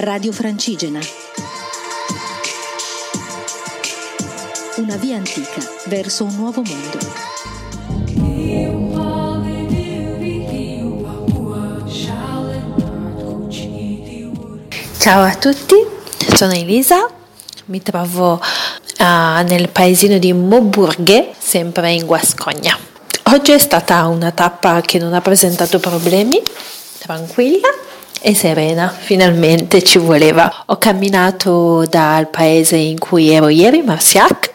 Radio Francigena. Una via antica verso un nuovo mondo. Ciao a tutti, sono Elisa, mi trovo uh, nel paesino di Moburghe, sempre in Guascogna. Oggi è stata una tappa che non ha presentato problemi, tranquilla e serena, finalmente ci voleva. Ho camminato dal paese in cui ero ieri, Marsiac,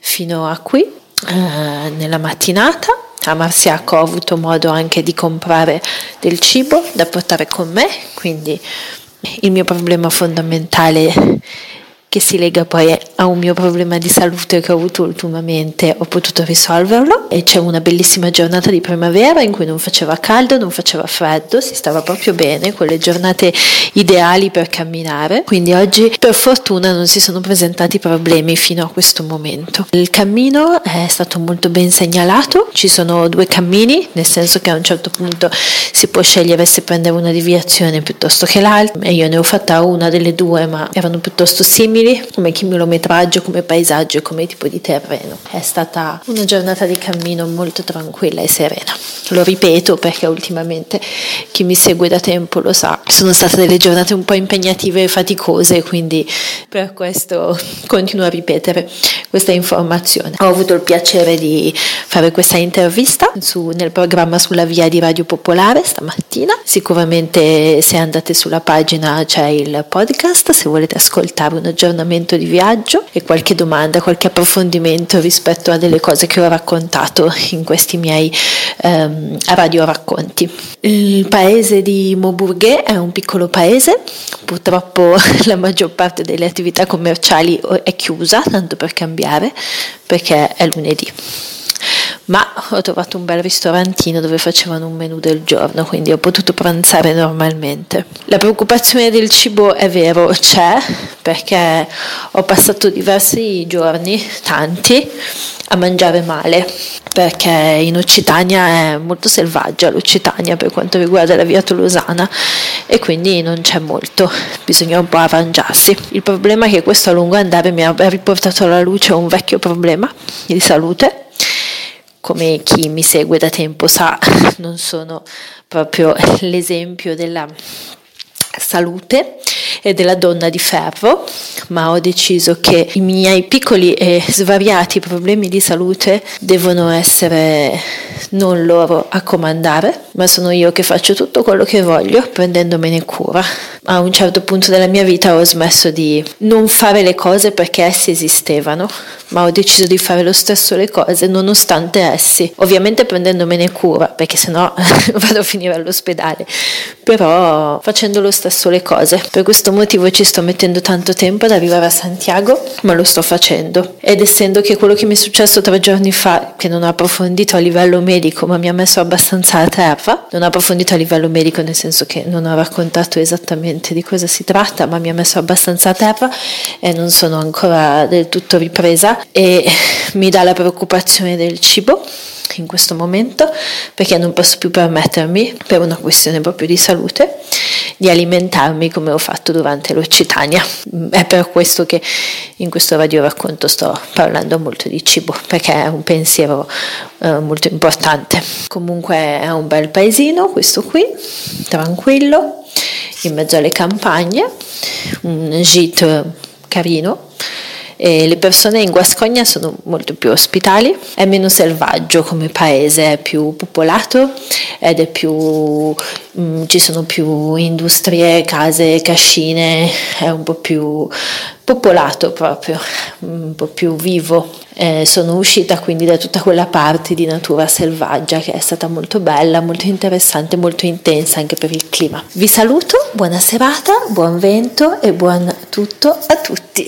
fino a qui, uh, nella mattinata. A Marsiac ho avuto modo anche di comprare del cibo da portare con me, quindi il mio problema fondamentale che si lega poi a un mio problema di salute che ho avuto ultimamente, ho potuto risolverlo e c'è una bellissima giornata di primavera in cui non faceva caldo, non faceva freddo, si stava proprio bene, quelle giornate ideali per camminare, quindi oggi per fortuna non si sono presentati problemi fino a questo momento. Il cammino è stato molto ben segnalato, ci sono due cammini, nel senso che a un certo punto si può scegliere se prendere una deviazione piuttosto che l'altra. E io ne ho fatta una delle due ma erano piuttosto simili come chilometraggio, come paesaggio e come tipo di terreno. È stata una giornata di cammino molto tranquilla e serena. Lo ripeto perché ultimamente chi mi segue da tempo lo sa, sono state delle giornate un po' impegnative e faticose, quindi per questo continuo a ripetere questa informazione. Ho avuto il piacere di fare questa intervista su, nel programma sulla via di Radio Popolare stamattina. Sicuramente se andate sulla pagina c'è il podcast se volete ascoltare un aggiornamento di viaggio e qualche domanda, qualche approfondimento rispetto a delle cose che ho raccontato in questi miei ehm, radio racconti. Il paese di Moburghe è un piccolo paese, purtroppo la maggior parte delle attività commerciali è chiusa, tanto per cambiare, perché è lunedì ma ho trovato un bel ristorantino dove facevano un menù del giorno, quindi ho potuto pranzare normalmente. La preoccupazione del cibo è vero, c'è, perché ho passato diversi giorni, tanti, a mangiare male, perché in Occitania è molto selvaggia l'Occitania per quanto riguarda la via tolosana e quindi non c'è molto, bisogna un po' arrangiarsi. Il problema è che questo a lungo andare mi ha riportato alla luce un vecchio problema di salute come chi mi segue da tempo sa, non sono proprio l'esempio della salute e della donna di ferro, ma ho deciso che i miei piccoli e svariati problemi di salute devono essere non loro a comandare, ma sono io che faccio tutto quello che voglio prendendomene cura. A un certo punto della mia vita ho smesso di non fare le cose perché essi esistevano, ma ho deciso di fare lo stesso le cose nonostante essi, ovviamente prendendomene cura, perché sennò vado a finire all'ospedale, però facendo lo stesso le cose. Per questo motivo ci sto mettendo tanto tempo ad arrivare a Santiago, ma lo sto facendo. Ed essendo che quello che mi è successo tre giorni fa, che non ho approfondito a livello medico, ma mi ha messo abbastanza a terra, non ho approfondito a livello medico nel senso che non ho raccontato esattamente di cosa si tratta, ma mi ha messo abbastanza a terra e non sono ancora del tutto ripresa. E mi dà la preoccupazione del cibo in questo momento perché non posso più permettermi, per una questione proprio di salute, di alimentarmi come ho fatto durante l'Occitania. È per questo che in questo radio racconto sto parlando molto di cibo, perché è un pensiero eh, molto importante. Comunque è un bel paesino questo qui, tranquillo, in mezzo alle campagne, un gite carino e le persone in Guascogna sono molto più ospitali, è meno selvaggio come paese, è più popolato ed è più, mh, ci sono più industrie, case, cascine, è un po' più popolato proprio, un po' più vivo. Eh, sono uscita quindi da tutta quella parte di natura selvaggia che è stata molto bella, molto interessante, molto intensa anche per il clima. Vi saluto, buona serata, buon vento e buon tutto a tutti.